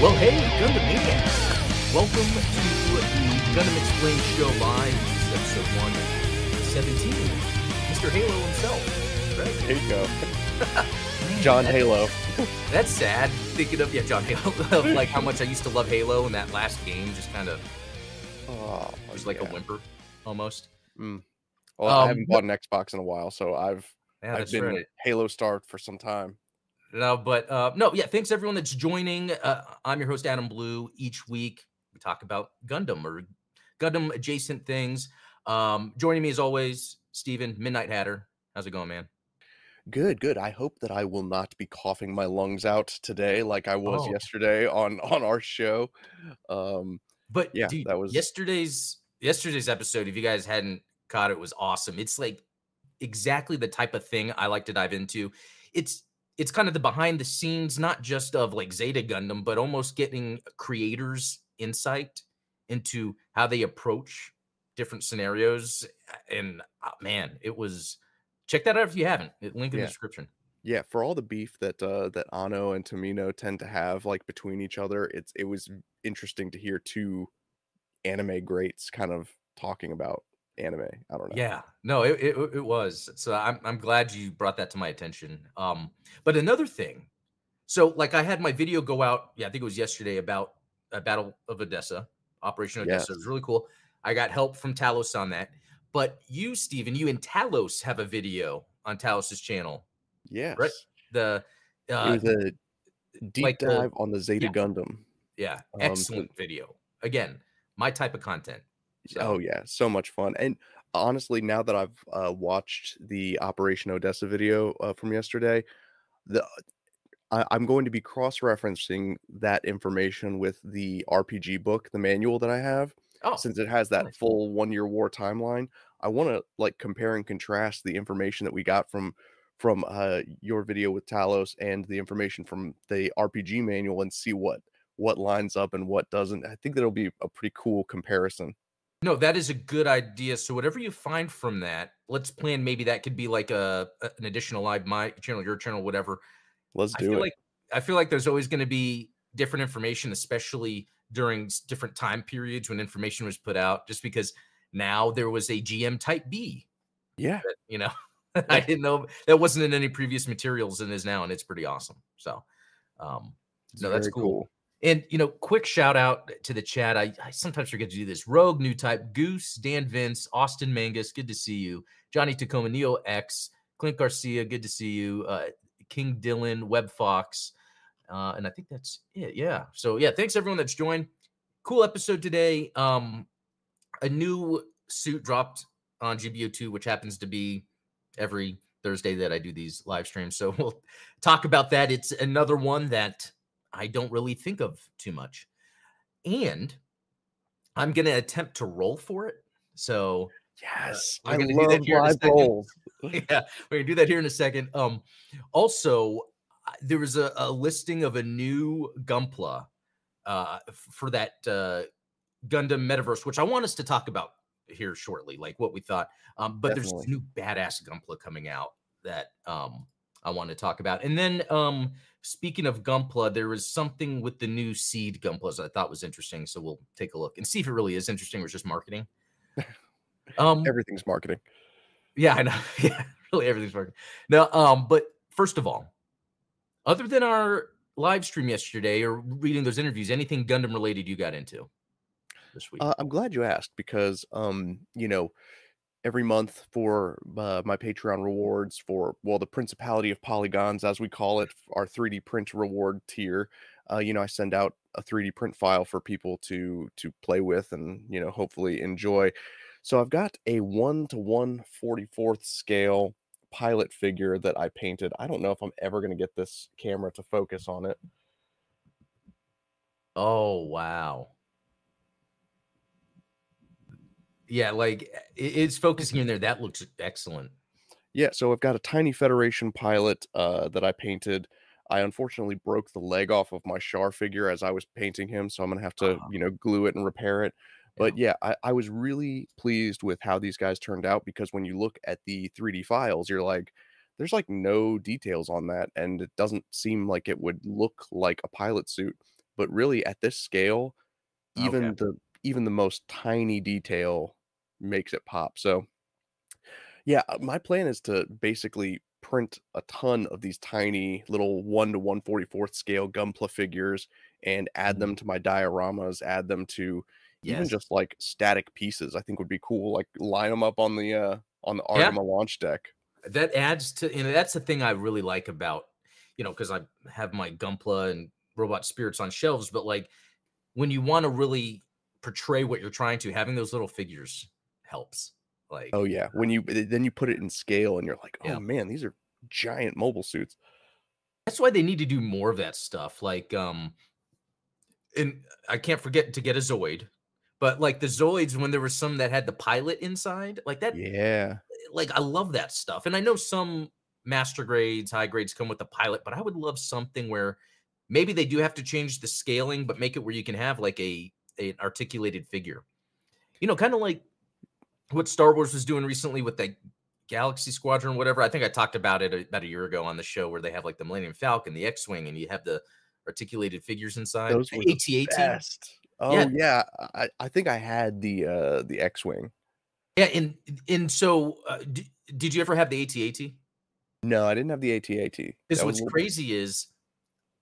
Well, hey, Gundam Maniacs! Welcome to the Gundam Explained Show Live. This is episode 117. Mr. Halo himself. Right? There you go. Man, John that- Halo. That's sad. Thinking of, yeah, John Halo. of like how much I used to love Halo in that last game. Just kind of, Oh, just like a whimper almost. Mm. Well, Um, I haven't bought an Xbox in a while, so I've Yeah, I've been right. Halo starved for some time. No, but uh, no, yeah. Thanks everyone that's joining. Uh, I'm your host Adam Blue. Each week we talk about Gundam or Gundam adjacent things. Um, joining me as always, Steven, Midnight Hatter. How's it going, man? Good, good. I hope that I will not be coughing my lungs out today like I was Oh. yesterday on on our show. Um, But Yeah, dude, that was- yesterday's yesterday's episode. If you guys hadn't caught it, was awesome. It's like exactly the type of thing I like to dive into. It's it's kind of the behind the scenes, not just of like Zeta Gundam, but almost getting creators' insight into how they approach different scenarios. And uh, man, it was check that out if you haven't. Link in Yeah. the description. yeah, for all the beef that uh that Anno and Tomino tend to have like between each other, it's it was interesting to hear two anime greats kind of talking about anime. I don't know. Yeah, no, it, it it was. So I'm I'm glad you brought that to my attention. Um, but another thing, so like I had my video go out. Yeah, I think it was yesterday about a Battle of Odessa, Operation Odessa. It was really cool. I got help from Talos on that. But you, Steven, you and Talos have a video on Talos's channel. Yes. The uh, it was a deep like the- dive on the Zeta yeah. Gundam. yeah, um, excellent video. Again, my type of content. So, Oh yeah, so much fun. And honestly, now that I've uh, watched the Operation Odessa video uh, from yesterday, the I, I'm going to be cross-referencing that information with the RPG book, the manual that I have, oh, since it has that nice. full one-year war timeline. I want to like compare and contrast the information that we got from from uh, your video with Talos and the information from the RPG manual and see what what lines up and what doesn't. I think that'll be a pretty cool comparison. No, that is a good idea. So whatever you find from that, let's plan. Maybe that could be like a, an additional live my channel, your channel, whatever. Let's I do feel it. like I feel like there's always going to be different information, especially during different time periods when information was put out. Just because now there was a GM Type B, yeah. that, you know, I didn't know that wasn't in any previous materials and is now, and it's pretty awesome. So, um, It's no, that's very cool. And you know, quick shout out to the chat. I, I sometimes forget to do this. Rogue, New Type, Goose, Dan Vince, Austin Mangus, good to see you. Johnny Tacoma, Neo X, Clint Garcia, good to see you. Uh, King Dylan, Web Fox, uh, and I think that's it. Yeah. So yeah, thanks everyone that's joined. Cool episode today. Um, a new suit dropped on GBO2, which happens to be every Thursday that I do these live streams. So we'll talk about that. It's another one that I don't really think of too much. And I'm going to attempt to roll for it. So Yes, we're I gonna do that love live rolls. yeah, we're gonna do that here in a second. Um, also, there was a, a listing of a new Gunpla uh, for that uh, Gundam Metaverse, which I want us to talk about here shortly, like what we thought. Um, but there's this Definitely. new badass Gunpla coming out that um, I want to talk about. And then, um, speaking of Gunpla, there was something with the new Seed Gunplas I thought was interesting. So we'll take a look and see if it really is interesting or it's just marketing. Um, Everything's marketing. yeah, I know. Yeah, really everything's marketing. No, um, but first of all, other than our live stream yesterday or reading those interviews, anything Gundam related you got into this week? Uh, I'm glad you asked because, um, you know, every month for uh, my Patreon rewards for well, the Principality of Polygons, as we call it, our 3D print reward tier. Uh, you know, I send out a 3D print file for people to to play with and you know hopefully enjoy. So I've got a one to one forty fourth scale pilot figure that I painted. I don't know if I'm ever going to get this camera to focus on it. oh wow. Yeah, like it's focusing in there. That looks excellent. Yeah, so I've got a tiny Federation pilot uh, that I painted. I unfortunately broke the leg off of my Char figure as I was painting him, so I'm gonna have to, Ah. you know, glue it and repair it. But yeah, I, I was really pleased with how these guys turned out because when you look at the 3D files, you're like, there's like no details on that, and it doesn't seem like it would look like a pilot suit. but really at this scale, even Okay. the even the most tiny detail makes it pop. So yeah, uh, my plan is to basically print a ton of these tiny little 1 to 144th scale Gunpla figures and add them Mhm. to my dioramas, add them to even just like static pieces, I think would be cool. Like line them up on the uh on the Yeah. Launch deck. That adds to you know, that's the thing I really like about, you know, because I have my Gunpla and Robot Spirits on shelves, but like when you want to really portray what you're trying to, having those little figures helps. Like, Oh yeah, when uh you eh, then you put it in scale and you're like, oh, Yeah. oh man, these are giant mobile suits. that's why they need to do more of that stuff. Like, um, and I can't forget to get a Zoid, but like the Zoids, when there was some that had the pilot inside, like that, Yeah, eh, like I love that stuff. And I know some master grades, high grades come with the pilot, but I would love something where maybe they do have to change the scaling, but make it where you can have like a an articulated figure. You know, kind of like what Star Wars was doing recently with the Galaxy Squadron, whatever. I think I talked about it about a year ago on the show where they have like the Millennium Falcon, the X-wing, and you have the articulated figures inside. those were the AT-AT. best. Oh Yeah. yeah, I, I think I had the uh the X-wing. Yeah, and and so uh, d- did you ever have the AT-AT? No, I didn't have the AT-AT. Because was what's crazy is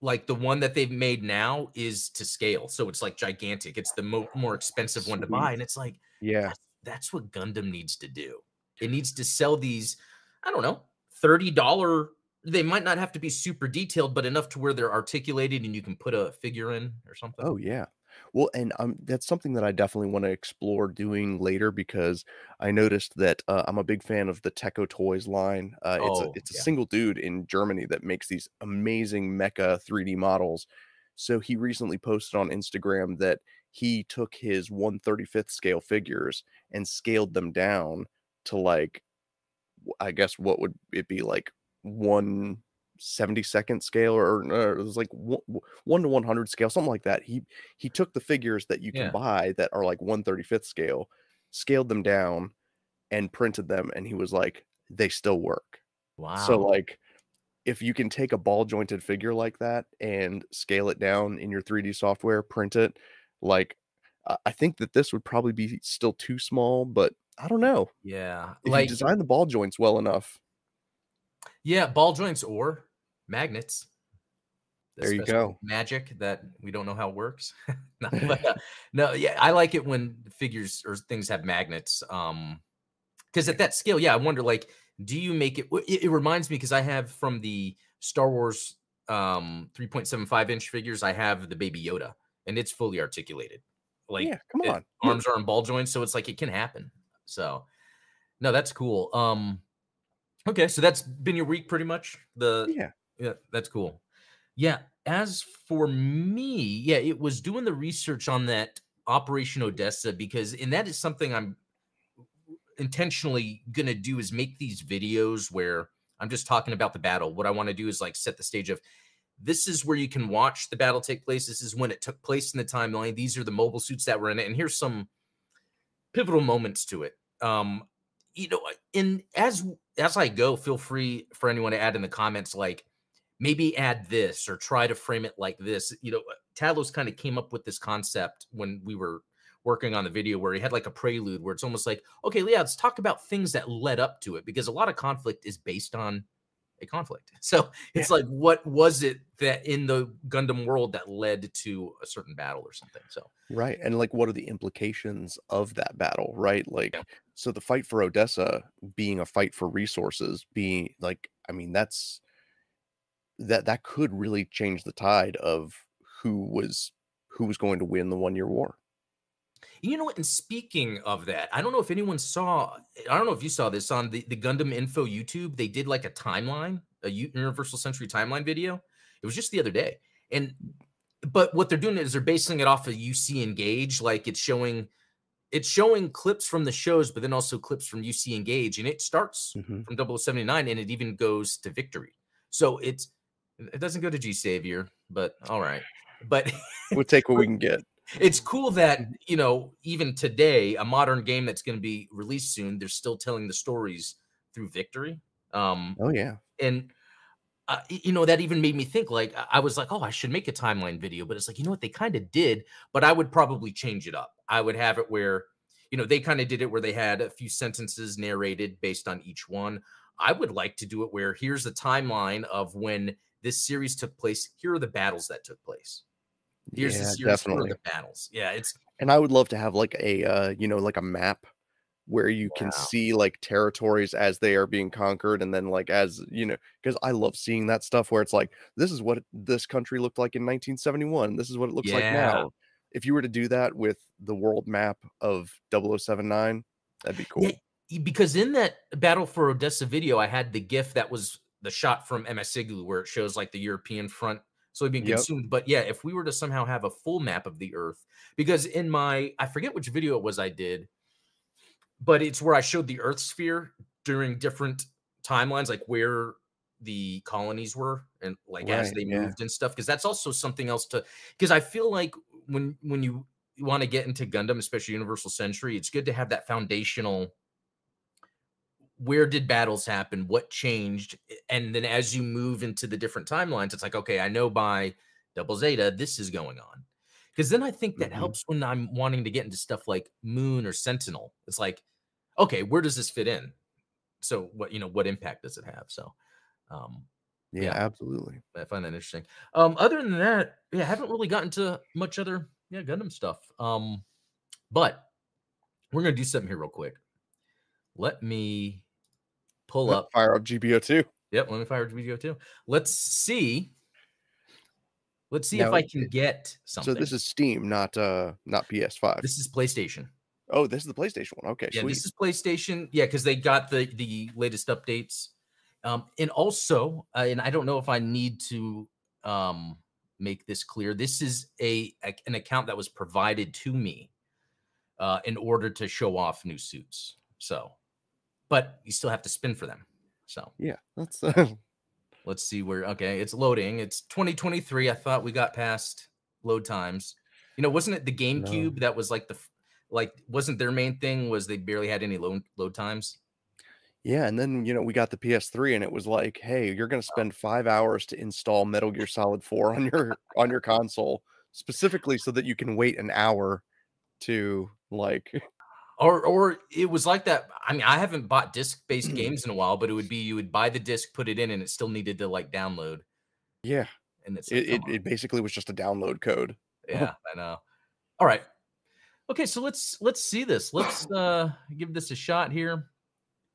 like the one that they've made now is to scale. So it's like gigantic. It's the mo- more expensive one to buy. And it's like, Yeah, that's, what Gundam needs to do. It needs to sell these, I don't know, $30. They might not have to be super detailed, but enough to where they're articulated and you can put a figure in or something. Oh yeah. Well, and um, that's something that I definitely want to explore doing later because I noticed that uh, I'm a big fan of the Teco Toys line. Uh, it's a Oh, it's a yeah. single dude in Germany that makes these amazing mecha 3D models. So he recently posted on Instagram that he took his 135th scale figures and scaled them down to like, i guess what would it be like one 72nd scale or, or it was like one, one to 100 scale, something like that. He he took the figures that you can Yeah. buy that are like 135th scale, scaled them down, and printed them, and he was like, they still work. Wow. So like if you can take a ball jointed figure like that and scale it down in your 3D software, print it, like I I think that this would probably be still too small, but I don't know. yeah. If Like, you design the ball joints well enough, yeah, ball joints or magnets. The There you go. Magic that we don't know how it works. no, but, uh, no, yeah, I like it when figures or things have magnets. Um, because at that scale, yeah, I wonder like, do you make it? It, it reminds me because I have from the Star Wars um 3.75 inch figures, I have the Baby Yoda, and it's fully articulated. Like, yeah, come on. Yeah. arms are on ball joints, so it's like it can happen. So, no, that's cool. Um, okay, so that's been your week pretty much. The Yeah. yeah, that's cool. Yeah. As for me, yeah, it was doing the research on that Operation Odessa because, and that is something I'm intentionally going to do is make these videos where I'm just talking about the battle. What I want to do is like set the stage of this is where you can watch the battle take place. This is when it took place in the timeline. These are the mobile suits that were in it. And here's some pivotal moments to it. Um, you know, in as as I go, feel free for anyone to add in the comments, like maybe add this or try to frame it like this. You know, Talos kind of came up with this concept when we were working on the video where he had like a prelude where it's almost like, okay, yeah, let's talk about things that led up to it because a lot of conflict is based on a conflict. So it's like, what was it that in the Gundam world that led to a certain battle or something? So Right. And like what are the implications of that battle, right? Like Yeah. so the fight for Odessa being a fight for resources, being like I mean that's that that could really change the tide of who was who was going to win the one year war. You know what? And speaking of that, I don't know if anyone saw. I don't know if you saw this on the, the Gundam Info YouTube. They did like a timeline, a Universal Century timeline video. It was just the other day, and but what they're doing is they're basing it off of UC Engage. Like it's showing, it's showing clips from the shows, but then also clips from UC Engage, and it starts Mhm. from 0079 and it even goes to Victory. So it's it doesn't go to G Savior, but all right. But We'll take what we can get. It's cool that you know even today a modern game that's going to be released soon they're still telling the stories through victory um Oh yeah. and uh, you know, that even made me think. Like, I was like, oh, I should make a timeline video, but it's like, you know what, they kind of did, but I would probably change it up. I would have it where, you know, they kind of did it where they had a few sentences narrated based on each one. I would like to do it where here's the timeline of when this series took place. Here are the battles that took place. Here's yeah, the series. definitely. The battles. Yeah, it's And I would love to have like a uh, you know, like a map where you can see like territories as they are being conquered and then like as you know because i love seeing that stuff where it's like this is what this country looked like in 1971 this is what it looks like now if you were to do that with the world map of 0079 that'd be cool Yeah, because in that battle for Odessa video, I had the GIF that was the shot from MS Igloo where it shows like the European front so being Yep. consumed. But yeah, if we were to somehow have a full map of the Earth, because in my I forget which video it was I did, but it's where I showed the Earth sphere during different timelines, like where the colonies were and like as they yeah. moved and stuff. Because that's also something else to because I feel like when when you want to get into Gundam, especially Universal Century, it's good to have that foundational where did battles happen what changed and then as you move into the different timelines it's like okay i know by double zeta this is going on because then i think that Mhm. helps when i'm wanting to get into stuff like moon or sentinel it's like okay where does this fit in so what you know what impact does it have so um yeah, Yeah. absolutely I find that interesting. Um, other than that, yeah, I haven't really gotten to much other yeah Gundam stuff. Um, but we're gonna do something here real quick. Let me pull up. fire up gbo2 Yep, let me fire GBO two. Let's see. Let's see if I can get something. so this is steam not uh not ps5 this is PlayStation. oh this is the playstation one okay Yeah, sweet this is PlayStation. Yeah, because they got the the latest updates. Um, and also, uh, and I don't know if I need to um make this clear. This is a, a- an account that was provided to me uh in order to show off new suits. So, but you still have to spin for them. So yeah that's uh, let's see where okay, it's loading. It's 2023. I thought we got past load times. You know, wasn't it the GameCube that was like the like wasn't their main thing was they barely had any load load times? Yeah, and then you know we got the PS3, and it was like, hey, you're gonna spend five hours to install Metal Gear Solid 4 on your on your console, specifically so that you can wait an hour to like or or it was like that. I mean, I haven't bought disc-based games in a while, but it would be you would buy the disc, put it in, and it still needed to like download. yeah, And it's like, it, it, it basically was just a download code. yeah, I know. All right. Okay, so let's let's see this. Let's uh give this a shot here.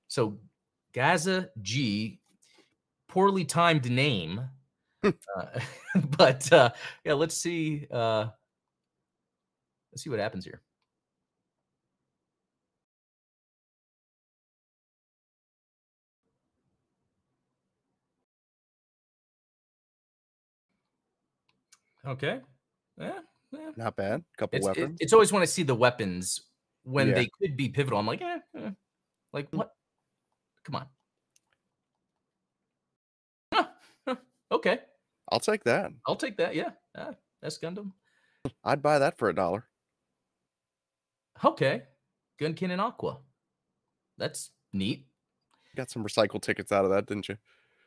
So Gaza G, poorly timed name. uh, but uh yeah, let's see uh let's see what happens here. Okay. Yeah, yeah. Not bad. Couple It's, it- weapons. it's always when I see the weapons when Yeah. they could be pivotal. I'm like, eh, eh. like what? Come on. Huh, huh, okay, I'll take that. I'll take that. Yeah, ah, that's Gundam. I'd buy that for a dollar. Okay, Gunkin and Aqua. That's neat. Got some recycled tickets out of that, didn't you?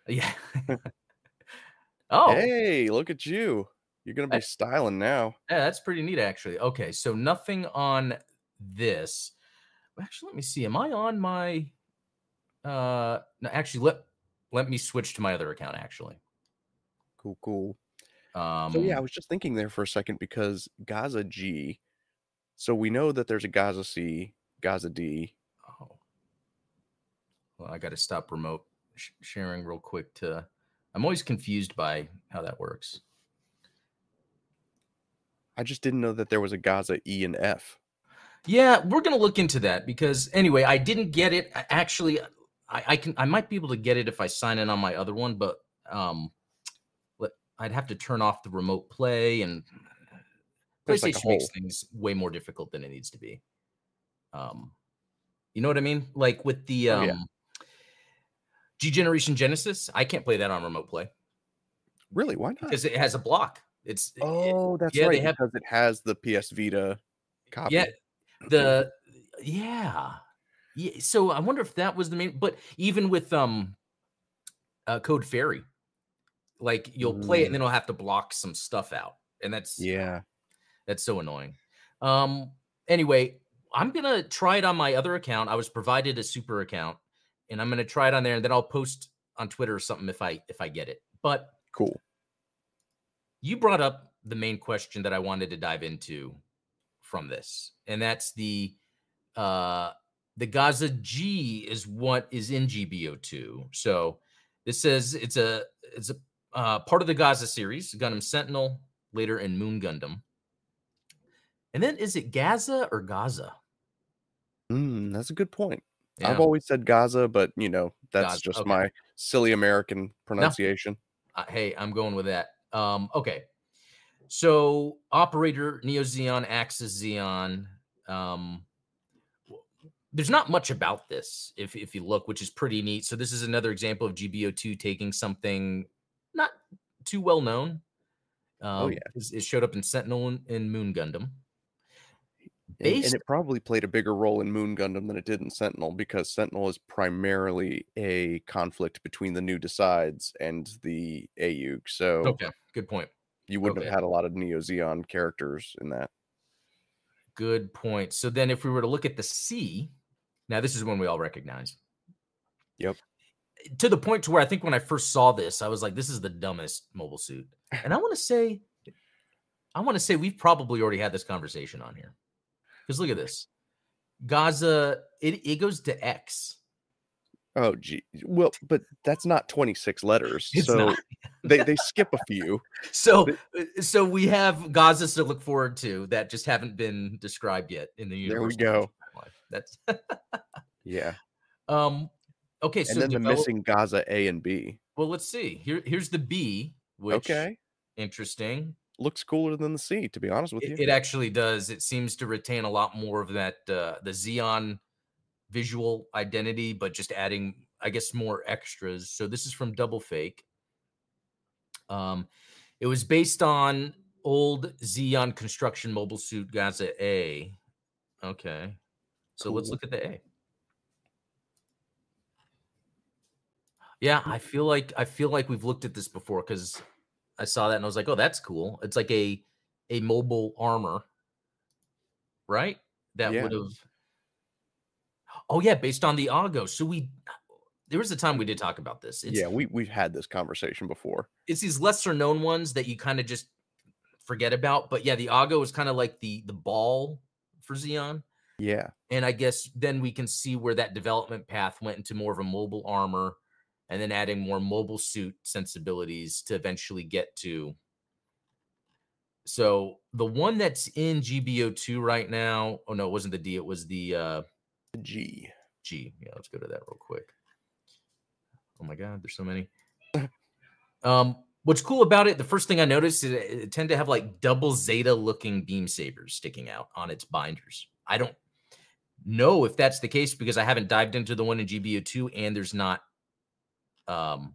Yeah. oh, Hey, look at you. You're gonna be I- styling now. Yeah, that's pretty neat, actually. Okay, so nothing on this. Actually, let me see. Am I on my? Uh, no, actually, let let me switch to my other account. Actually, Cool, cool. um, So yeah, I was just thinking there for a second because Gaza G. So we know that there's a Gaza C, Gaza D. Oh, well, I got to stop remote sh- sharing real quick. To, I'm always confused by how that works. I just didn't know that there was a Gaza E and F. Yeah, we're gonna look into that because anyway, I didn't get it. Actually, I, I can I might be able to get it if I sign in on my other one, but um, I'd have to turn off the remote play and There's like PlayStation makes things way more difficult than it needs to be. Um, you know what I mean? Like with the Oh, um, yeah. G Generation Genesis, I can't play that on remote play Really? Why not? because it has a block. It's it- Oh, that's yeah, they right. have- because it has the PS Vita copy. Yeah, the yeah, yeah. So I wonder if that was the main. But even with um, uh, Code Fairy, Like you'll play it Mm. and then it'll have to block some stuff out. And that's Yeah. that's so annoying. Um anyway, I'm gonna try it on my other account. I was provided a super account, and I'm gonna try it on there, and then I'll post on Twitter or something if I if I get it. But Cool. You brought up the main question that I wanted to dive into from this, and that's the uh the Gaza G is what is in GBO2. So this says it's a it's a uh, part of the Gaza series, Gundam Sentinel, later in Moon Gundam. And then is it Gaza or Gaza? Mm, that's a good point. Yeah. I've always said Gaza, but you know that's Gaza, just okay. my silly American pronunciation. Uh, hey, I'm going with that. Um, okay. So operator Neo Zeon, Axis Zeon. Um, there's not much about this if if you look, which is pretty neat. So this is another example of GBO2 taking something not too well known. Um, yeah. It showed up in Sentinel and, and Moon Gundam. And, and it probably played a bigger role in Moon Gundam than it did in Sentinel because Sentinel is primarily a conflict between the new Desides and the AUG. So Okay, good point. you wouldn't okay. have had a lot of Neo Zeon characters in that. Good point. So then, if we were to look at the C, now this is one we all recognize. Yep. To the point to where I think when I first saw this, I was like, "This is the dumbest mobile suit," and I want to say, I want to say we've probably already had this conversation on here because look at this, Gaza. It it goes to X. Oh, gee. Well, but that's not 26 letters. It's so they, they skip a few. So uh, so we have Gazas to look forward to that just haven't been described yet in the universe. There we go. That's Yeah. um okay. And so then the missing Gaza A and B. Well, let's see. Here, here's the B, which Okay. interesting. Looks cooler than the C, to be honest with you. It, it actually does. It seems to retain a lot more of that uh, the Zeon visual identity, but just adding, I guess, more extras. So this is from Double Fake. Um, it was based on old Zeon construction mobile suit Gaza A. Okay, so let's look at the A. Yeah, I feel like I feel like we've looked at this before because I saw that and I was like, oh, that's cool. It's like a a mobile armor, right? That Yeah. would have. Oh yeah, based on the Argo. So we there was a time we did talk about this. It's, yeah, we, we've had this conversation before. it's these lesser known ones that you kind of just forget about. But yeah, the Argo is kind of like the the ball for Zeon. Yeah. And I guess then we can see where that development path went into more of a mobile armor and then adding more mobile suit sensibilities to eventually get to. So the one that's in GBO2 right now, oh no, it wasn't the D, it was the uh, G. G. Yeah, let's go to that real quick. Oh my God, there's so many. um, what's cool about it, the first thing I noticed is it, it tend to have like double zeta looking beam sabers sticking out on its binders. I don't know if that's the case because I haven't dived into the one in GBO2 and there's not um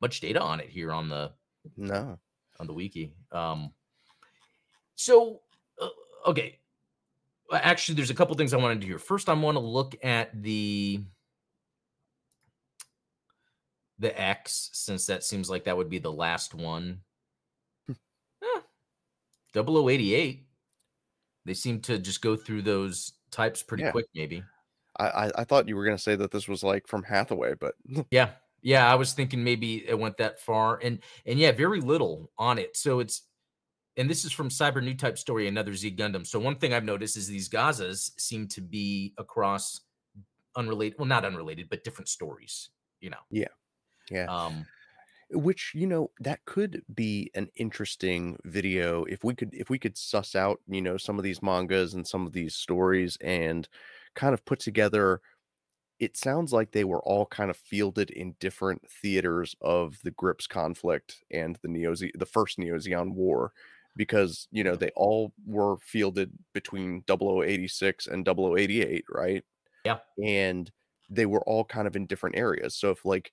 much data on it here on the No. on the wiki. Um, so uh, okay, actually, there's a couple things I want to do here. First, I want to look at the the X, since that seems like that would be the last one. Eh, 0088. They seem to just go through those types pretty Yeah. quick, maybe. I, I, I thought you were going to say that this was like from Hathaway, but Yeah. Yeah, I was thinking maybe it went that far. And and yeah, very little on it. So it's and this is from Cyber New Type Story, another Z Gundam. So one thing I've noticed is these Gazas seem to be across unrelated, well, not unrelated, but different stories, you know. yeah. Um which you know that could be an interesting video if we could if we could suss out you know some of these mangas and some of these stories and kind of put together it sounds like they were all kind of fielded in different theaters of the Gryps conflict and the neo the first neo zeon war because you know they all were fielded between 0086 and 0088 right Yeah. and they were all kind of in different areas so if like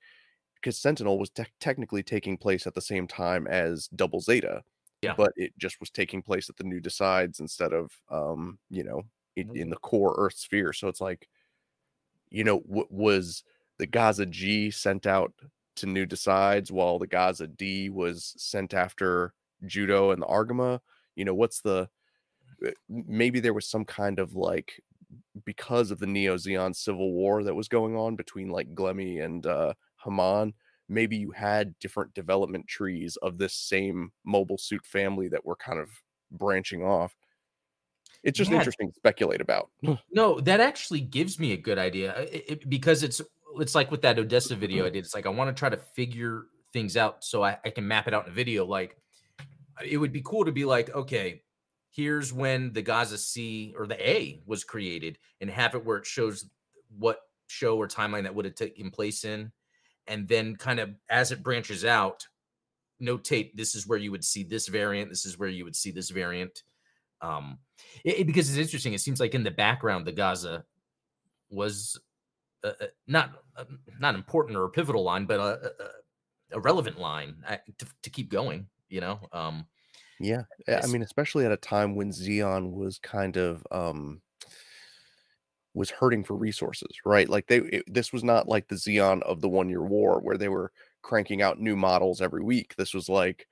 because Sentinel was tec- technically taking place at the same time as Double Zeta, Yeah. but it just was taking place at the new Desides instead of, um, you know, in, in the core Earth sphere. So it's like, you know, w- was the Gaza G sent out to new Desides while the Gaza D was sent after Judau and the Argama? You know, what's the uh, maybe there was some kind of like because of the Neo Zeon civil war that was going on between like Glemmy and uh Haman, maybe you had different development trees of this same mobile suit family that were kind of branching off. It's just Yeah. interesting to speculate about. No, that actually gives me a good idea it- it- because it's it's like with that Odessa video I did. It's like I want to try to figure things out so I, I can map it out in a video. Like it would be cool to be like, okay, here's when the Gaza C or the A was created, and have it where it shows what show or timeline that would have taken place in, and then kind of as it branches out, notate this is where you would see this variant, this is where you would see this variant. Um, it, it- because it's interesting. It seems like in the background, the Gaza was uh, uh, not uh, not important or a pivotal line, but a, a, a relevant line uh, to, to keep going. You know, um, Yeah. I- I mean, especially at a time when Zeon was kind of um was hurting for resources, right? Like they it, this was not like the Zeon of the one year war where they were cranking out new models every week. This was like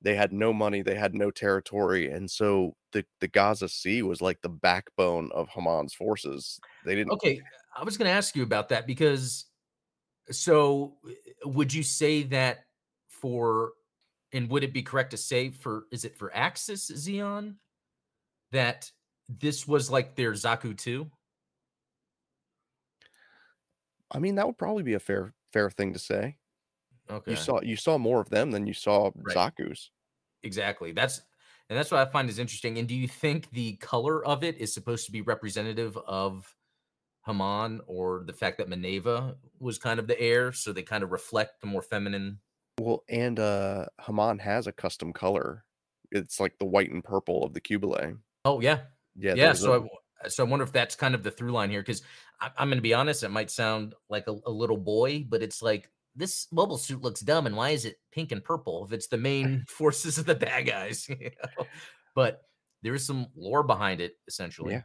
they had no money, they had no territory, and so the the Gaza C was like the backbone of Haman's forces. They didn't okay. I was going to ask you about that because, so uh, would you say that for, and would it be correct to say for, is it for Axis Zeon that this was like their Zaku two? I mean, that would probably be a fair fair thing to say. Okay. You saw you saw more of them than you saw Right. Zaku's. Exactly. That's and that's what I find is interesting. And do you think the color of it is supposed to be representative of Haman or the fact that Mineva was kind of the heir, so they kind of reflect the more feminine? Well, and uh Haman has a custom color. It's like the white and purple of the Qubeley. Oh yeah, Yeah, yeah. So I a- w- so I wonder if that's kind of the through line here because I'm going to be honest, it might sound like a, a little boy, but it's like this mobile suit looks dumb, and why is it pink and purple if it's the main forces of the bad guys? You know? But there is some lore behind it, essentially. Yeah.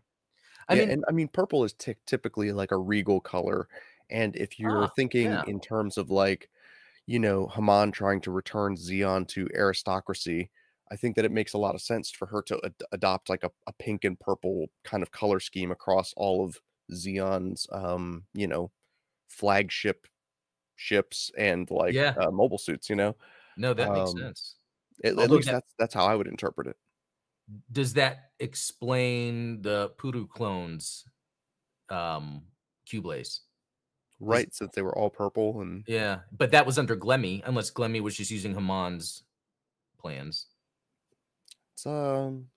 I yeah, mean, and I mean purple is ty- typically like a regal color. And if you're Ah, thinking yeah. in terms of like, you know, Haman trying to return Zeon to aristocracy, I think that it makes a lot of sense for her to ad- adopt like a, a pink and purple kind of color scheme across all of Zeon's um, you know, flagship ships and like Yeah. uh, mobile suits, you know. No, that makes Um, sense. At, at least that- that's that's how I would interpret it. Does that explain the Puru clones um Qubeleys? Right, since they were all purple and Yeah, but that was under Glemmy, unless Glemmy was just using Haman's plans. it's um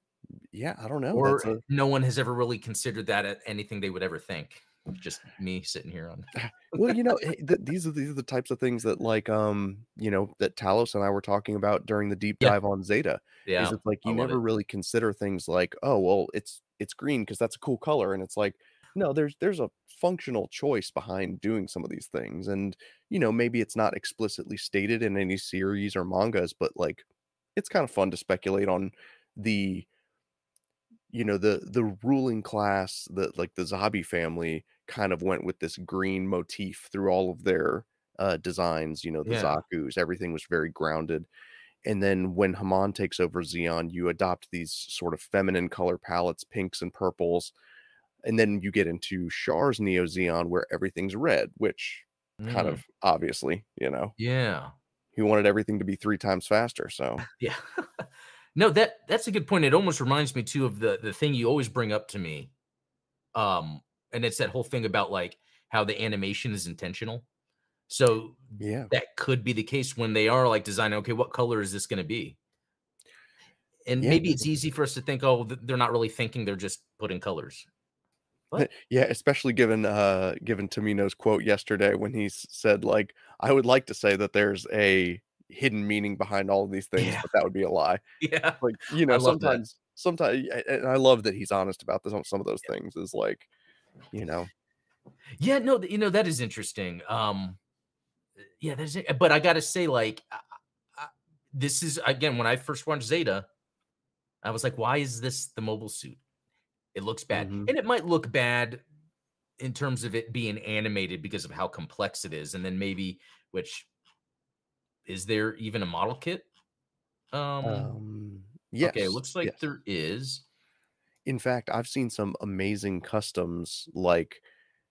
yeah, I don't know. or a, no one has ever really considered that at anything they would ever think. Just me sitting here on well, you know, eh, th- these are these are the types of things that like um, you know, that Talos and I were talking about during the deep Yeah. dive on Zeta. yeah. Is it's like you never it. really consider things like, oh, well, it's it's green because that's a cool color, and it's like, no, there's there's a functional choice behind doing some of these things, and you know, maybe it's not explicitly stated in any series or mangas, but like, it's kind of fun to speculate on the you know the the ruling class that like the Zabi family kind of went with this green motif through all of their uh designs you know the Yeah. Zaku's everything was very grounded and then when Haman takes over Zeon you adopt these sort of feminine color palettes pinks and purples and then you get into Char's Neo Zeon where everything's red which kind Mm, of obviously you know yeah. he wanted everything to be three times faster so Yeah. no, that that's a good point. It almost reminds me too of the the thing you always bring up to me. Um, and it's that whole thing about like how the animation is intentional. So yeah that could be the case when they are like designing, okay, what color is this going to be? And Yeah. maybe it's easy for us to think, oh, they're not really thinking, they're just putting colors. What? Yeah, especially given uh given Tomino's quote yesterday when he said like I would like to say that there's a hidden meaning behind all of these things, Yeah. but that would be a lie. Yeah. Like, you know, love that. sometimes sometimes and I love that he's honest about this, on some of those things is like, you know, Yeah, no, you know that is interesting. Um, yeah, that's it. But I got to say, like, I, I, this is again when I first watched Zeta, I was like, why is this the mobile suit? It looks bad, Mhm. and it might look bad in terms of it being animated because of how complex it is, and then maybe which is there even a model kit? Um, Um, yes. okay, looks like yes. there is. In fact, I've seen some amazing customs, like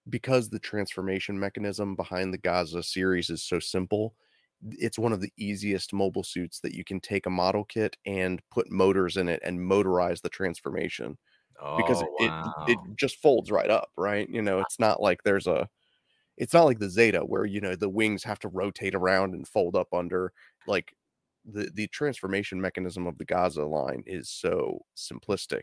because the transformation mechanism behind the Gaza series is so simple, it's one of the easiest mobile suits that you can take a model kit and put motors in it and motorize the transformation because Oh it, wow. it it just folds right up, right? You know, it's not like there's a it's not like the Zeta where you know the wings have to rotate around and fold up under like the the transformation mechanism of the Gaza line is so simplistic.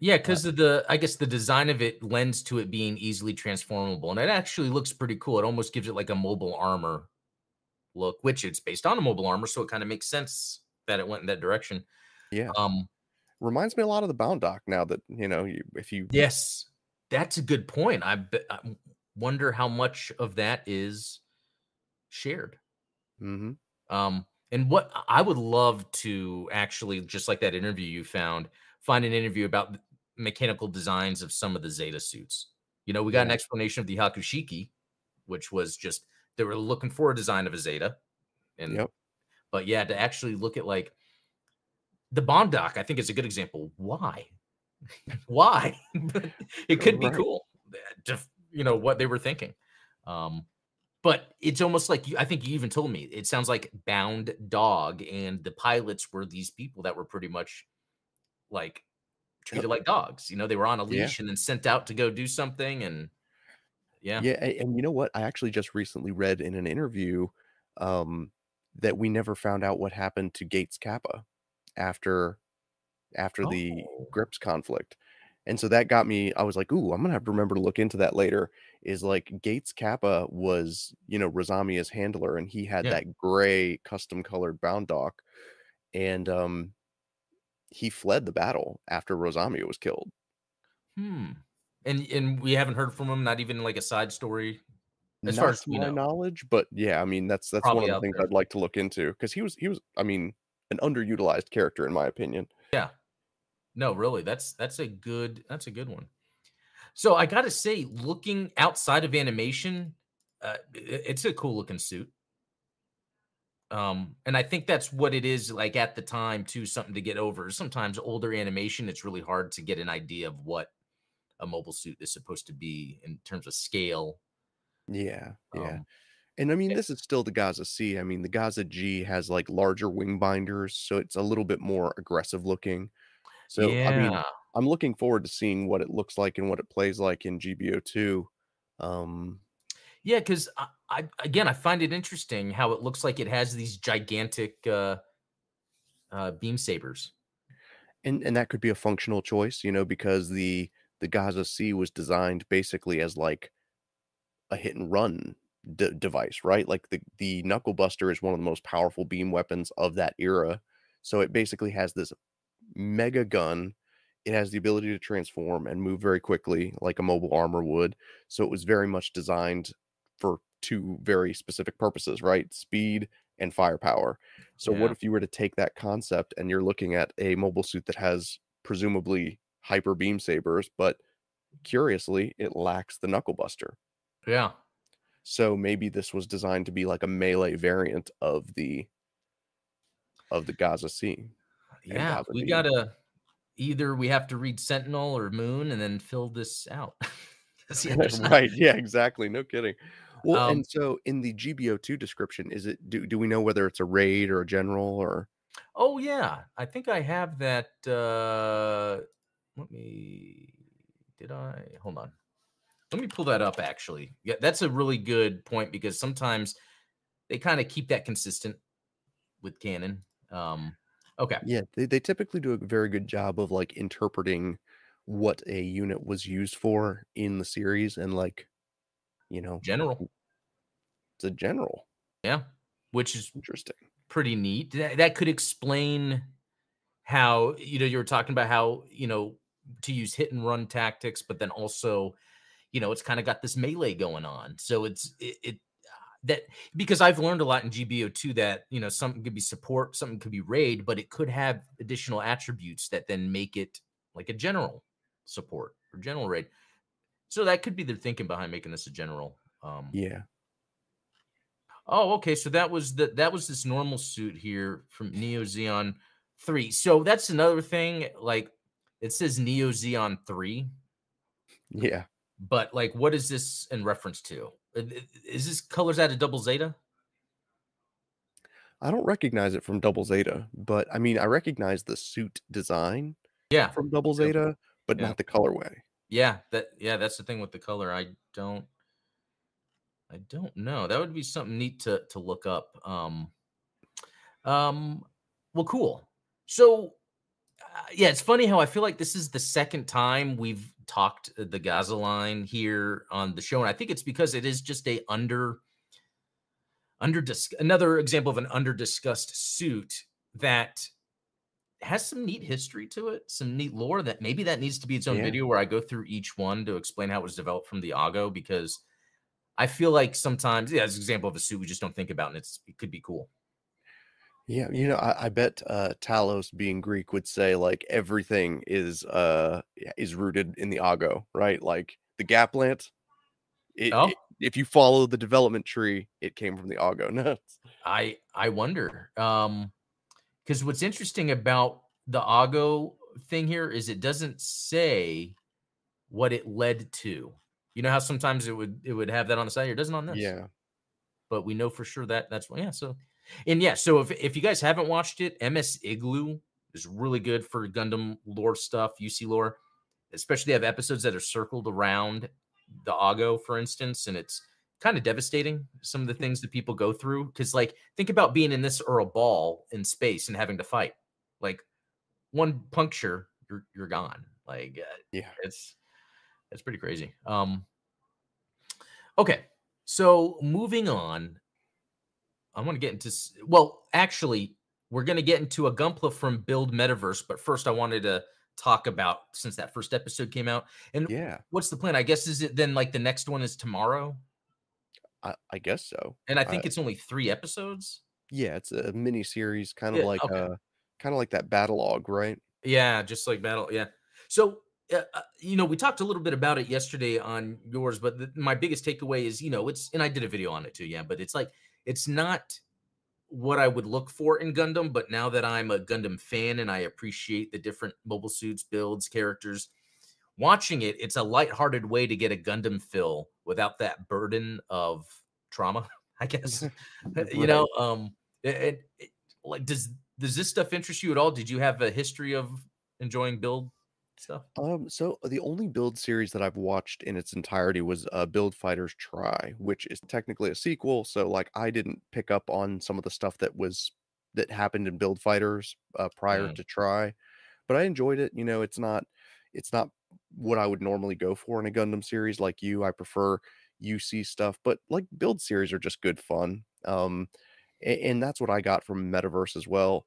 Yeah, Uh, because of the I guess the design of it lends to it being easily transformable, and it actually looks pretty cool. It almost gives it like a mobile armor look, which it's based on a mobile armor, so it kind of makes sense that it went in that direction. yeah. Um, Reminds me a lot of the Bound Dock now that, you know, you, if you yes, that's a good point. I, bet, I wonder how much of that is shared. Mhm. Um, and what I would love to actually, just like that interview you found, find an interview about mechanical designs of some of the Zeta suits. You know, we got an explanation of the Hyaku Shiki, which was just they were looking for a design of a Zeta, and Yep. but yeah, to actually look at like the Bound Dock, I think is a good example. Why? Why? It could be cool. To, you know what they were thinking. Um, but it's almost like you, I think you even told me it sounds like Bound Dog, and the pilots were these people that were pretty much like treated like dogs. You know, they were on a Yeah. leash and then sent out to go do something, and yeah, Yeah, and you know what? I actually just recently read in an interview um that we never found out what happened to Gates Capa after after the Oh. Gryps conflict. And so that got me I was like, "Ooh, I'm to have to remember to look into that later." Is like Gates Capa was, you know, Rosamia's handler and he had Yeah. that gray custom colored bound dock and um he fled the battle after Rosamia was killed. Hmm. And and we haven't heard from him. Not even like a side story. As far as my know. knowledge, but yeah, I mean that's that's one of the things there. I'd like to look into because he was he was I mean an underutilized character in my opinion. Yeah. No, really. That's that's a good that's a good one. So I got to say looking outside of animation uh, it's a cool looking suit. Um and I think that's what it is like at the time too something to get over. Sometimes older animation it's really hard to get an idea of what a mobile suit is supposed to be in terms of scale. Yeah, yeah. Um And I mean eh, this is still the Gaza C. I mean the Gaza G has like larger wing binders, so it's a little bit more aggressive looking. So I mean. I'm looking forward to seeing what it looks like and what it plays like in GBO2. Um Yeah, because I, I again I find it interesting how it looks like it has these gigantic uh uh beam sabers. and and that could be a functional choice, you know, because the the Gaza C was designed basically as like a hit and run de- device, right? Like the the knuckle buster is one of the most powerful beam weapons of that era. So it basically has this mega gun. It has the ability to transform and move very quickly, like a mobile armor would. So it was very much designed for two very specific purposes, right? Speed and firepower. So what if you were to take that concept and you're looking at a mobile suit that has presumably hyper beam sabers, but curiously, it lacks the knuckle buster. Yeah. So maybe this was designed to be like a melee variant of the of the Gaza and Yeah. Gaza We gotta either we have to read Sentinel or Moon and then fill this out. 'Cause, yeah, there's not- right. Yeah, exactly. No kidding. Well, Um, and so in the GBO2 description, is it do, do we know whether it's a raid or a general or Oh yeah, I think I have that. Uh, let me. Did I? Hold on. Let me pull that up. Actually, yeah, that's a really good point because sometimes they kind of keep that consistent with canon. Um, okay. yeah, they, they typically do a very good job of like interpreting what a unit was used for in the series and like you know General. it's a general. Yeah, which is Interesting. pretty neat. That, that could explain how you know you were talking about how you know to use hit and run tactics, but then also you know it's kind of got this melee going on. So it's it, it that because I've learned a lot in GBO2 that you know something could be support, something could be raid, but it could have additional attributes that then make it like a general support or general raid. So that could be the thinking behind making this a general. Um, Yeah. Oh, okay. So that was the that was this normal suit here from Neo Zeon 3. So that's another thing. Like it says Neo Zeon 3. Yeah. But like what is this in reference to? Is this colors out of double zeta? I don't recognize it from Double Zeta, but I mean, I recognize the suit design Yeah. from Double Zeta, but Yeah. not the colorway. Yeah, that yeah, that's the thing with the color. I don't I don't know. That would be something neat to to look up. Um um well cool. So uh, yeah, it's funny how I feel like this is the second time we've talked uh, the Gaza line here on the show and I think it's because it is just a under under another example of an under discussed suit that has some neat history to it, some neat lore that maybe that needs to be its own Yeah. video where I go through each one to explain how it was developed from the Oggo because I feel like sometimes, yeah, as an example of a suit we just don't think about and it's it could be cool. Yeah, you know, I, I bet uh Talos being Greek would say like everything is uh is rooted in the Oggo, right? Like the Gaplant. It, Oh. it- if you follow the development tree, it came from the Oggo nuts. I I wonder. Um because what's interesting about the Oggo thing here is it doesn't say what it led to. You know how sometimes it would it would have that on the side here. It doesn't on this. Yeah. but we know for sure that that's yeah. So, and yeah, so if if you guys haven't watched it, MS Igloo is really good for Gundam lore stuff, UC lore. Especially they have episodes that are circled around the Oggo, for instance, and it's kind of devastating some of the things that people go through. Because like, think about being in this or a ball in space and having to fight. Like, one puncture, you're you're gone. Like, uh, Yeah. it's it's pretty crazy. Um okay. So moving on, I want to get into well, actually, we're going to get into a Gunpla from Build Metaverse, but first I wanted to talk about since that first episode came out. And Yeah. what's the plan? I guess is it then like the next one is tomorrow? I, I guess so. And I I- think it's only 3 episodes. Yeah, it's a mini series, kind of Yeah, like okay. uh kind of like that battle log, right? Yeah, just like battle. Yeah. So, uh, uh, you know, we talked a little bit about it yesterday on yours, but the, my biggest takeaway is, you know, it's, and I did a video on it too. Yeah. But it's like, it's not what I would look for in Gundam. But now that I'm a Gundam fan and I appreciate the different mobile suits, builds, characters, watching it, it's a lighthearted way to get a Gundam fill without that burden of trauma, I guess you know um it, it- it- like does does this stuff interest you at all did you have a history of enjoying build stuff Um, so the only build series that I've watched in its entirety was uh, Build Fighters Try, which is technically a sequel. So like I didn't pick up on some of the stuff that was that happened in Build Fighters uh, prior Mm. to Try, but I enjoyed it. You know, it's not it's not what I would normally go for in a Gundam series like you. I prefer UC stuff, but like build series are just good fun. Um, a- and that's what I got from Metaverse as well.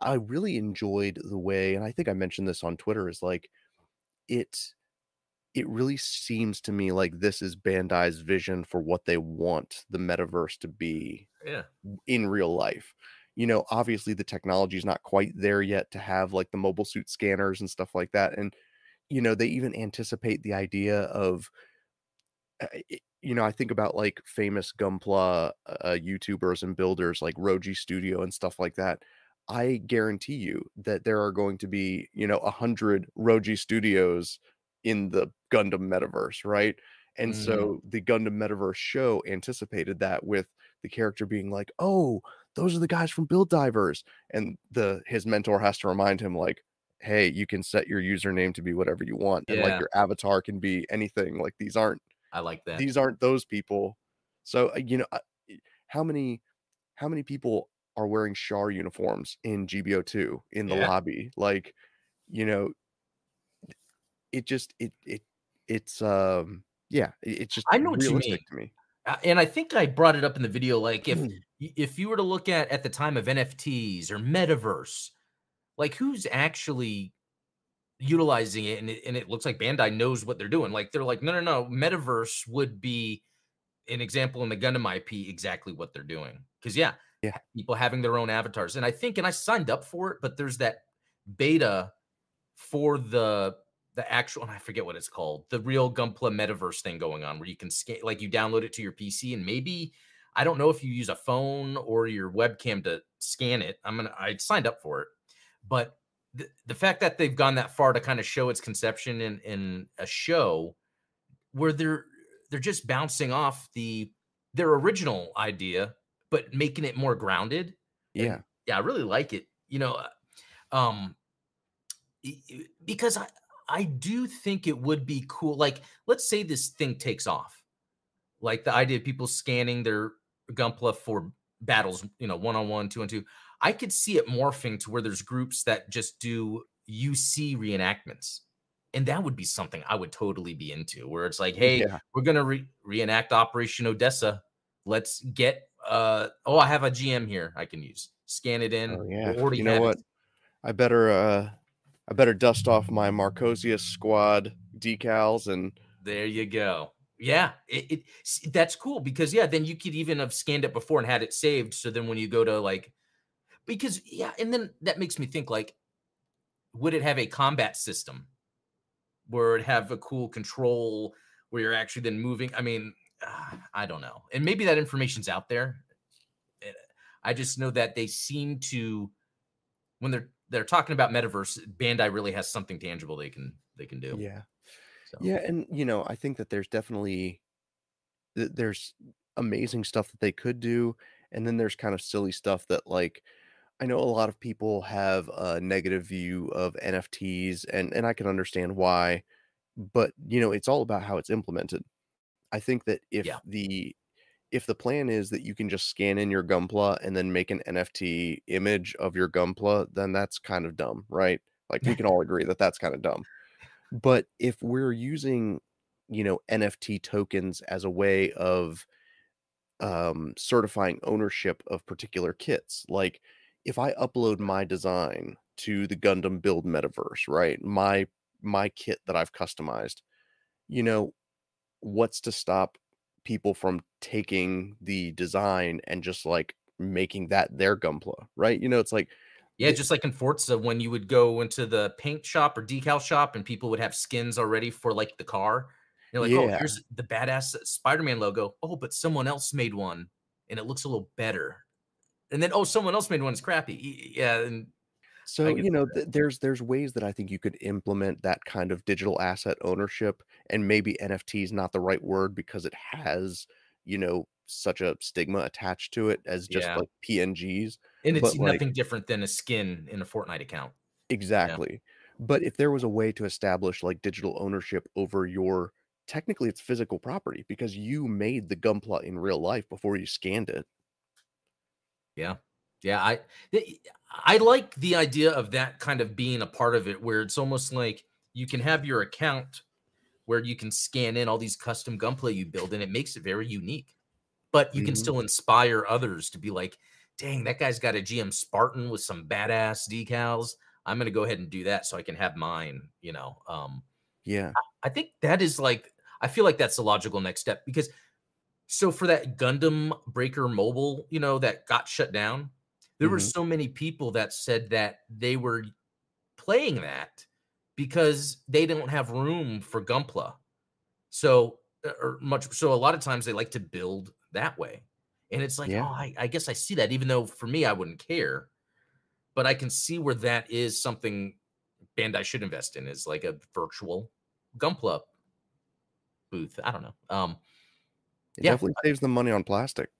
I really enjoyed the way, and I think I mentioned this on Twitter, is like it it really seems to me like this is Bandai's vision for what they want the metaverse to be yeah in real life. You know, obviously the technology is not quite there yet to have like the mobile suit scanners and stuff like that. And you know, they even anticipate the idea of uh, you know, I think about like famous Gunpla uh, YouTubers and builders like Roji Studio and stuff like that. I guarantee you that there are going to be, you know, a hundred Roji Studios in the Gundam metaverse, right? And Mm. so the Gundam metaverse show anticipated that with the character being like, "Oh, those are the guys from Build Divers," and the his mentor has to remind him like, "Hey, you can set your username to be whatever you want, and like your avatar can be anything. Like these aren't i like that these aren't those people." So uh, you know, uh, how many how many people are wearing Char uniforms in GBO2 in the Yeah. lobby? Like, you know, it just it it it's um yeah, it- it's just I know what you mean. to me. Uh, and i think i brought it up in the video like if Mm. if you were to look at at the time of nfts or metaverse like who's actually utilizing it and, it and it looks like bandai knows what they're doing like they're like no no no metaverse would be an example in the gundam ip exactly what they're doing because yeah Yeah. people having their own avatars and i think and i signed up for it but there's that beta for the the actual and i forget what it's called the real gunpla metaverse thing going on where you can scan like you download it to your pc and maybe I don't know if you use a phone or your webcam to scan it. I'm gonna I signed up for it, but the, the fact that they've gone that far to kind of show its conception in in a show where they're they're just bouncing off the their original idea, but making it more grounded. Yeah. And, yeah, I really like it. You know, uh, um, because I I do think it would be cool. Like, let's say this thing takes off, like the idea of people scanning their Gunpla for battles, you know, one on one, two on two. I could see it morphing to where there's groups that just do UC reenactments. And that would be something I would totally be into, where it's like, hey, yeah. we're gonna re- reenact Operation Odessa. Let's get uh oh, I have a GM here I can use. Scan it in. Oh, yeah. You know what? It. I better uh I better dust off my Marchosias squad decals and there you go. Yeah, it, it, that's cool because yeah, then you could even have scanned it before and had it saved. So then when you go to like, because yeah, and then that makes me think like, would it have a combat system where it have a cool control where you're actually then moving? I mean, uh, I don't know, and maybe that information's out there. Eh, I just know that they seem to when they're they're talking about metaverse, Bandai really has something tangible they can they can do. Yeah. So. Yeah, and you know, I think that there's definitely there's amazing stuff that they could do, and then there's kind of silly stuff that like I know a lot of people have a negative view of NFTs, and and I can understand why, but you know, it's all about how it's implemented. I think that if yeah. the if the plan is that you can just scan in your Gunpla and then make an NFT image of your Gunpla, then that's kind of dumb, right? Like we can all agree that that's kind of dumb. But if we're using, you know, NFT tokens as a way of um, certifying ownership of particular kits, like if I upload my design to the Gundam Build metaverse, right? My my kit that I've customized, you know, what's to stop people from taking the design and just like making that their gunpla, right? You know, it's like yeah, just like in Forza, when you would go into the paint shop or decal shop and people would have skins already for like the car. You're like, oh, yeah. oh, here's the badass Spider-Man logo. Oh, but someone else made one and it looks a little better. And then, oh, someone else made one. It's crappy. Yeah. And so you know, th- there's there's ways that I think you could implement that kind of digital asset ownership, and maybe NFT is not the right word because it has you know such a stigma attached to it as just yeah. like PNGs. And it's but nothing like, different than a skin in a Fortnite account. Exactly. Yeah. But if there was a way to establish like digital ownership over your technically it's physical property because you made the gunpla in real life before you scanned it. Yeah. Yeah, I I like the idea of that kind of being a part of it where it's almost like you can have your account where you can scan in all these custom gunpla you build and it makes it very unique. But you mm-hmm. can still inspire others to be like, dang, that guy's got a GM Spartan with some badass decals. I'm gonna go ahead and do that so I can have mine, you know. Um yeah. I, I think that is like I feel like that's the logical next step because so for that Gundam Breaker mobile, you know, that got shut down, there mm-hmm. were so many people that said that they were playing that because they don't have room for Gunpla. So, uh, or much so, a lot of times they like to build that way. And it's like, yeah. oh, I, I guess I see that, even though for me, I wouldn't care. But I can see where that is something Bandai should invest in is like a virtual Gunpla booth. I don't know. Um, it yeah. definitely saves them money on plastic.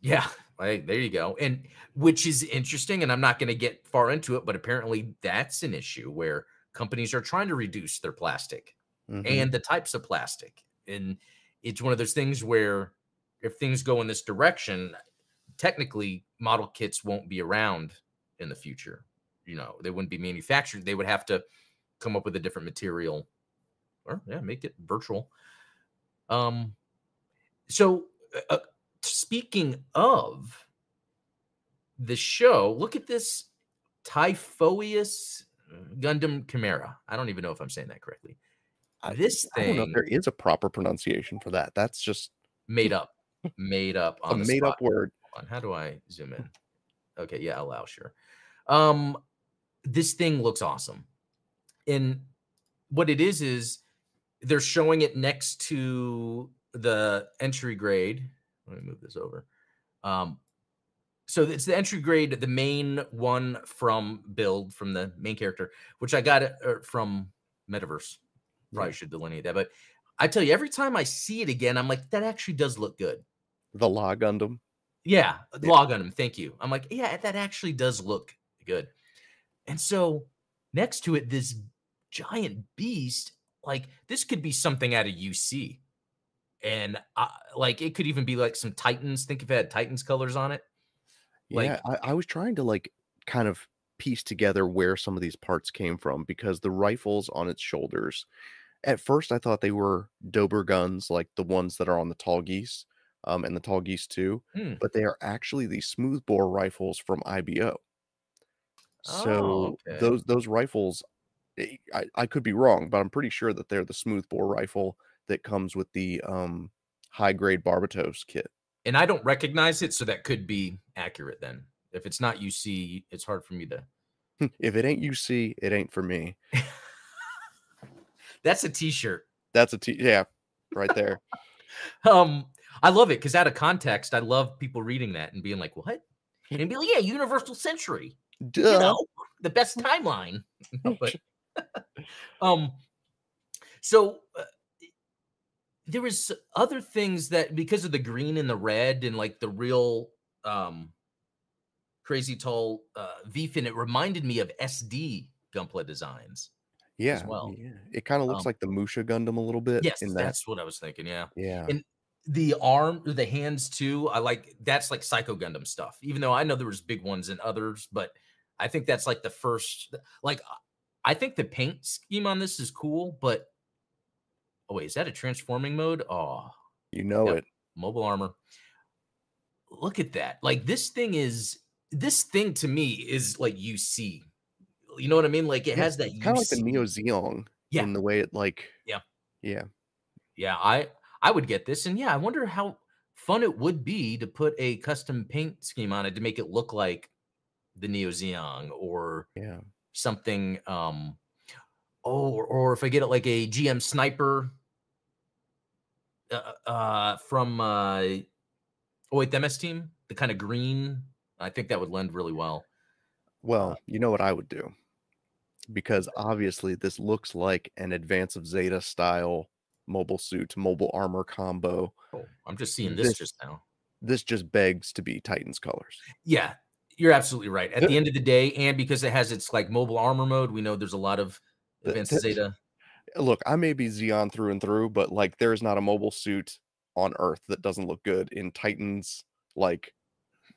Yeah, there you go. And which is interesting. And I'm not going to get far into it, but apparently that's an issue where companies are trying to reduce their plastic mm-hmm. and the types of plastic. And it's one of those things where if things go in this direction, technically model kits won't be around in the future. You know, they wouldn't be manufactured. They would have to come up with a different material or yeah, make it virtual. Um, so uh, speaking of the show, look at this Typhoeus Gundam Chimera. I don't even know if I'm saying that correctly. This I, thing, I there is a proper pronunciation for that. That's just made up, made up on a made spot. up word. How do I zoom in? Okay, yeah, allow sure. Um, this thing looks awesome, and what it is is they're showing it next to the entry grade let me move this over. Um, so it's the entry grade, the main one from build from the main character, which I got it er, from Metaverse. Probably Yeah. should delineate that, but I tell you, every time I see it again, I'm like, that actually does look good. The Lah Gundam. Yeah, Yeah. log on him. Thank you. I'm like, yeah, that actually does look good. And so next to it, this giant beast, like this could be something out of UC. And I, like it could even be like some Titans. Think if it had Titans colors on it. Like- yeah, I, I was trying to like kind of piece together where some of these parts came from because the rifles on its shoulders, at first I thought they were Dober guns, like the ones that are on the Tallgeese, um, and the Tallgeese too, Hmm. but they are actually the smoothbore rifles from IBO. So Oh, okay. those those rifles, eh, I, I could be wrong, but I'm pretty sure that they're the smoothbore rifle that comes with the um high grade Barbatos kit. And I don't recognize it, so that could be accurate then. If it's not UC, it's hard for me to. if it ain't UC, it ain't for me. That's a T-shirt. That's a t yeah, right there. Um, I love it because out of context, I love people reading that and being like, "What?" And be like, "Yeah, Universal Century, Duh. you know, the best timeline." But um, so uh, there was other things that because of the green and the red and like the real um crazy tall uh V-fin, it reminded me of SD Gunpla designs. yeah, well. yeah. It kind of looks Um, like the Musha Gundam a little bit. Yes, in that. that's what I was thinking. Yeah. Yeah, and- the arm the hands too i like that's like psycho gundam stuff even though i know there was big ones and others but i think that's like the first like i think the paint scheme on this is cool but oh wait is that a transforming mode oh you know it. mobile armor look at that like this thing is this thing to me is like uc you know what i mean like it Yeah, has that kind of like the Neo Zeong Yeah. in the way it like. Yeah. yeah. yeah i i would get this and yeah i wonder how fun it would be to put a custom paint scheme on it to make it look like the Neo Zeong or Yeah. something um oh or, or if i get it like a gm sniper uh, uh from uh oh wait the ms team the kind of green i think that would lend really well Well, you know what I would do? Because obviously this looks like an Advance of Zeta style mobile suit, mobile armor combo. oh i'm just seeing this This- just now This just begs to be Titan's colors. Yeah, you're absolutely right. At the end of the day, and because it has its like mobile armor mode, we know there's a lot of advanced Zeta. Look, I may be Zeon through and through, but like there's not a mobile suit on Earth that doesn't look good in Titan's like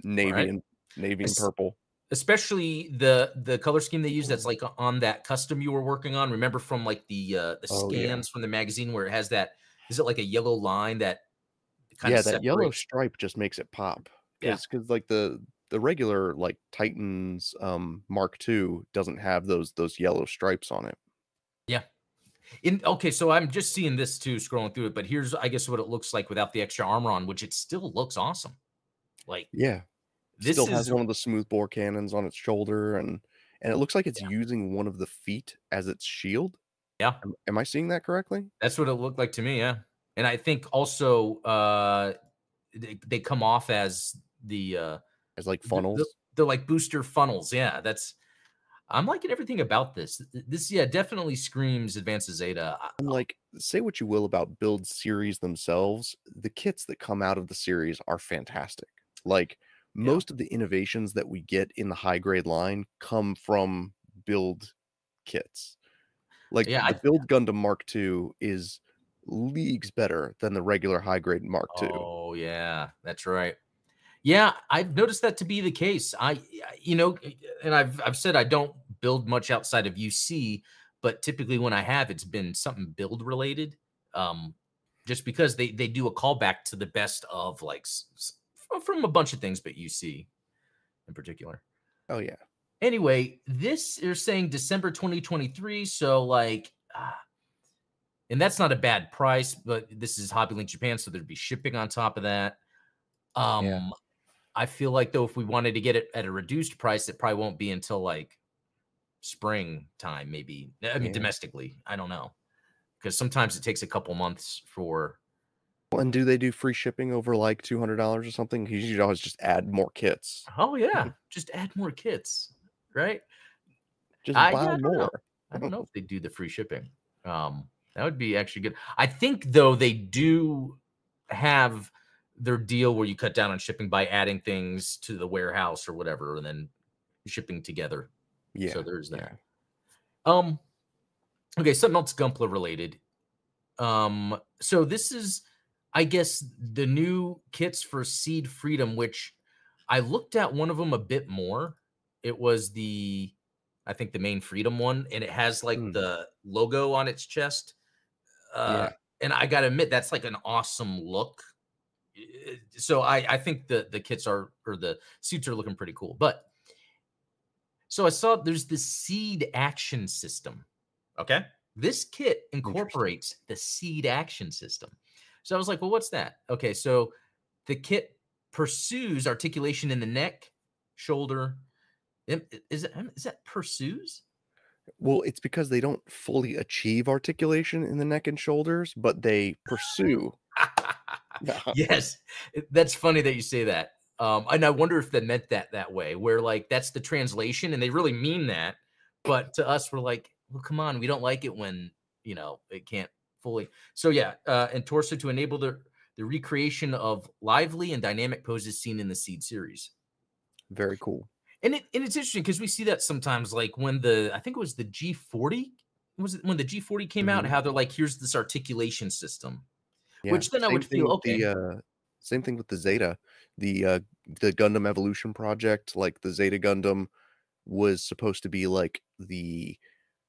navy Right. and navy and purple. Especially the the color scheme they use that's like on that custom you were working on. Remember from like the uh the Oh, yeah. scans from the magazine where it has that is it like a yellow line that kind yeah, of that yellow stripe just makes it pop. Yeah. Because like the the regular like Titans um Mark II doesn't have those those yellow stripes on it. In okay, so I'm just seeing this too, scrolling through it. But here's I guess what it looks like without the extra armor on, which it still looks awesome. Like Yeah. this Still is has one of the smooth bore cannons on its shoulder and and it looks like it's using one of the feet as its shield. Yeah. Am, am I seeing that correctly? That's what it looked like to me, yeah. And I think also uh they, they come off as the uh As like the- the- funnels. they're like booster funnels. Yeah, that's I'm liking everything about this. This yeah, definitely screams Advances Zeta. Like, say what you will about build series themselves, the kits that come out of the series are fantastic. Like most of the innovations that we get in the high grade line come from build kits. Like Yeah, the I- build Gundam Mark II is leagues better than the regular high grade Mark II. Oh yeah, that's right. Yeah, I've noticed that to be the case. I, you know, and I've I've said I don't build much outside of UC, but typically when I have, it's been something build related. Um, just because they they do a callback to the best of like from a bunch of things, but UC in particular. Oh yeah. Anyway, this you're saying December 2023, so like. ah, and that's not a bad price, but this is Hobby Link Japan, so there'd be shipping on top of that. Um, I feel like though, if we wanted to get it at a reduced price, it probably won't be until like spring time, maybe. I mean, Yeah. domestically, I don't know, because sometimes it takes a couple months for And do they do free shipping over like two hundred dollars or something? You should always just add more kits. Oh yeah, just add more kits, right? Just I- buy I know. more. I don't know if they do the free shipping. Um, that would be actually good. I think though they do have their deal where you cut down on shipping by adding things to the warehouse or whatever, and then shipping together. Yeah. So there's yeah. that. Um, okay, something else Gunpla related. Um, so this is, I guess, the new kits for Seed Freedom, which I looked at one of them a bit more. It was the, I think the main Freedom one, and it has like Hmm. the logo on its chest. Uh, and I gotta admit, that's like an awesome look. Uh, So I, I think the the kits are or the suits are looking pretty cool. But so I saw there's the seed action system. Okay. This kit incorporates the seed action system. So I was like, well, what's that? Okay. So the kit pursues articulation in the neck, shoulder. Eh, is it is that pursues? Well, it's because they don't fully achieve articulation in the neck and shoulders, but they pursue. yes, that's funny that you say that. Um, and I wonder if they meant that that way, where like that's the translation, and they really mean that. But to us, we're like, well, come on, we don't like it when you know it can't fully. So yeah, uh, and torso to enable the the recreation of lively and dynamic poses seen in the Seed series. Very cool. And it and it's interesting because we see that sometimes, like when the I think it was the G40 was it when the G40 came out, Mhm. how they're like, here's this articulation system. Yeah. Which then I would feel, okay. The, uh, same thing with the Zeta, the uh, the Gundam Evolution project. Like the Zeta Gundam was supposed to be like the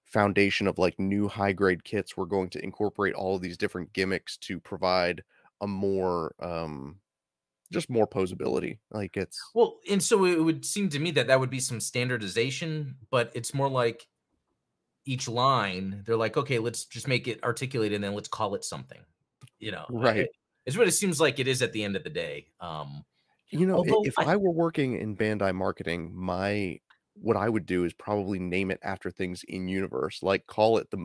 foundation of like new high grade kits. We're going to incorporate all of these different gimmicks to provide a more um just more posability. Like it's Well, and so it would seem to me that that would be some standardization, but it's more like each line, they're like, okay, let's just make it articulated and then let's call it something. You know, Right. it- It's what it seems like it is at the end of the day. Um, You know, if I- I, were working in Bandai marketing, my what I would do is probably name it after things in universe, like call it the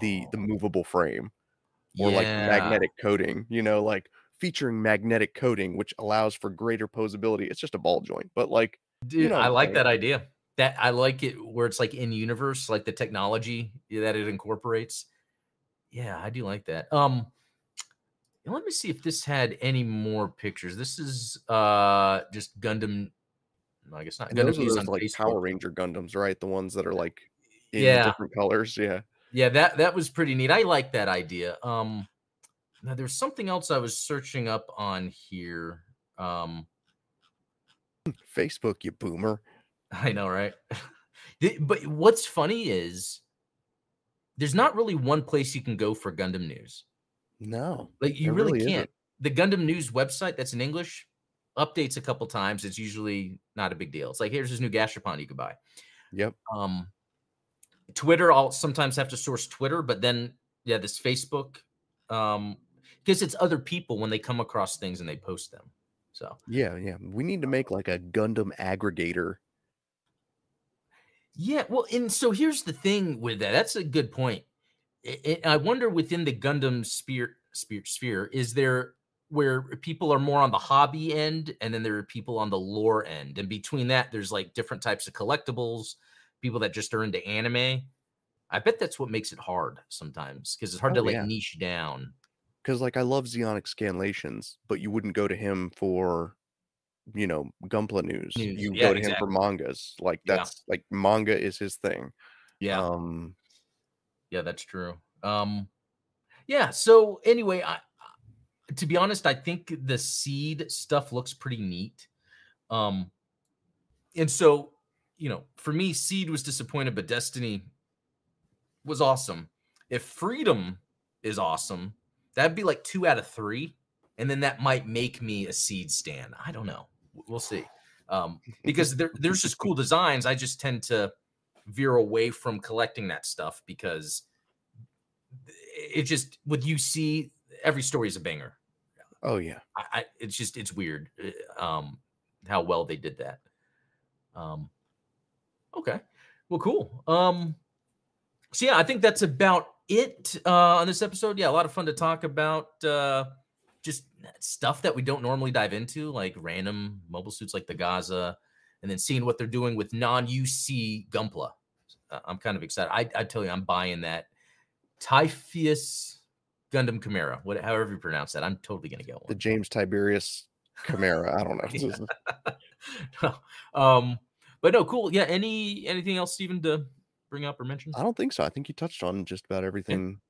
the the oh, movable frame or like magnetic coating, you know, like featuring magnetic coating, which allows for greater posability. It's just a ball joint, but like Dude, know what I like that idea. That I like it where it's like in universe, like the technology that it incorporates. Yeah, I do like that. Um, let me see if this had any more pictures. This is uh just Gundam. No, I guess not. and Gundam those are those like Facebook. Power Ranger Gundams, right? The ones that are like in Yeah. different colors. Yeah. Yeah, that that was pretty neat. I like that idea. Um, now there's something else I was searching up on here. Um, Facebook, you boomer. I know, right? But what's funny is there's not really one place you can go for Gundam news. No. Like you really, really can't. The Gundam news website that's in English updates a couple times. It's usually not a big deal. It's like here's this new Gashapon you could buy. Yep. Um, Twitter, I'll sometimes have to source Twitter, but then yeah, this Facebook, um, because it's other people when they come across things and they post them. So Yeah, yeah. We need to make like a Gundam aggregator. yeah, well, and so here's the thing with that. That's a good point. I- I I wonder within the Gundam sphere, sphere, sphere, is there where people are more on the hobby end, and then there are people on the lore end, and between that, there's like different types of collectibles, people that just are into anime. I bet that's what makes it hard sometimes because it's hard Oh, to like yeah. niche down. because like I love Zeonic scanlations, but you wouldn't go to him for, you know, Gunpla news. News, You yeah, go to him for mangas. Like Yeah. that's like manga is his thing. Yeah, Um, yeah, that's true. Um, yeah. So anyway, I, to be honest, I think the seed stuff looks pretty neat. Um, and so you know, for me, seed was disappointed, but destiny was awesome. If freedom is awesome, that'd be like two out of three, and then that might make me a seed stand. I don't know. We'll see. Um, because there, there's just cool designs. I just tend to veer away from collecting that stuff because it just with UC every story is a banger. oh yeah. I, I it's just it's weird uh, um how well they did that. Um okay. Well cool. Um so yeah, I think that's about it uh on this episode. Yeah, a lot of fun to talk about uh just stuff that we don't normally dive into, like random mobile suits like the Gaza, and then seeing what they're doing with non-UC Gunpla. Uh, I'm kind of excited. I, I tell you, I'm buying that Typhoeus Gundam Chimera, what, however you pronounce that. I'm totally gonna get one. The James Tiberius Chimera. I don't know. um, but no, cool. Yeah. Any anything else, Stephen, to bring up or mention? I don't think so. I think you touched on just about everything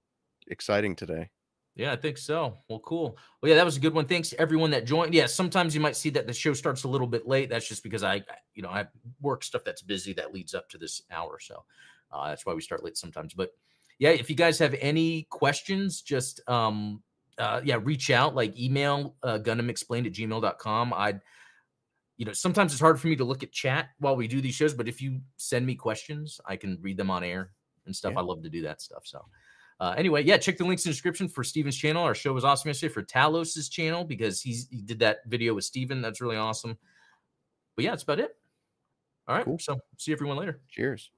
yeah. exciting today. Yeah, I think so. Well, cool. Well, yeah, that was a good one. Thanks everyone that joined. Yeah, sometimes you might see that the show starts a little bit late. That's just because I, you know, I work stuff that's busy that leads up to this hour. So uh, that's why we start late sometimes. But yeah, if you guys have any questions, just um, uh, yeah, reach out, like email uh, gundamexplained at gmail.com. I'd, you know, sometimes it's hard for me to look at chat while we do these shows, but if you send me questions, I can read them on air and stuff. Yeah. I love to do that stuff. So, uh, anyway, yeah, check the links in the description for Steven's channel. Our show was awesome yesterday for Talos's channel because he's he did that video with Steven. That's really awesome. But yeah, that's about it. All right. Cool. So see everyone later. Cheers.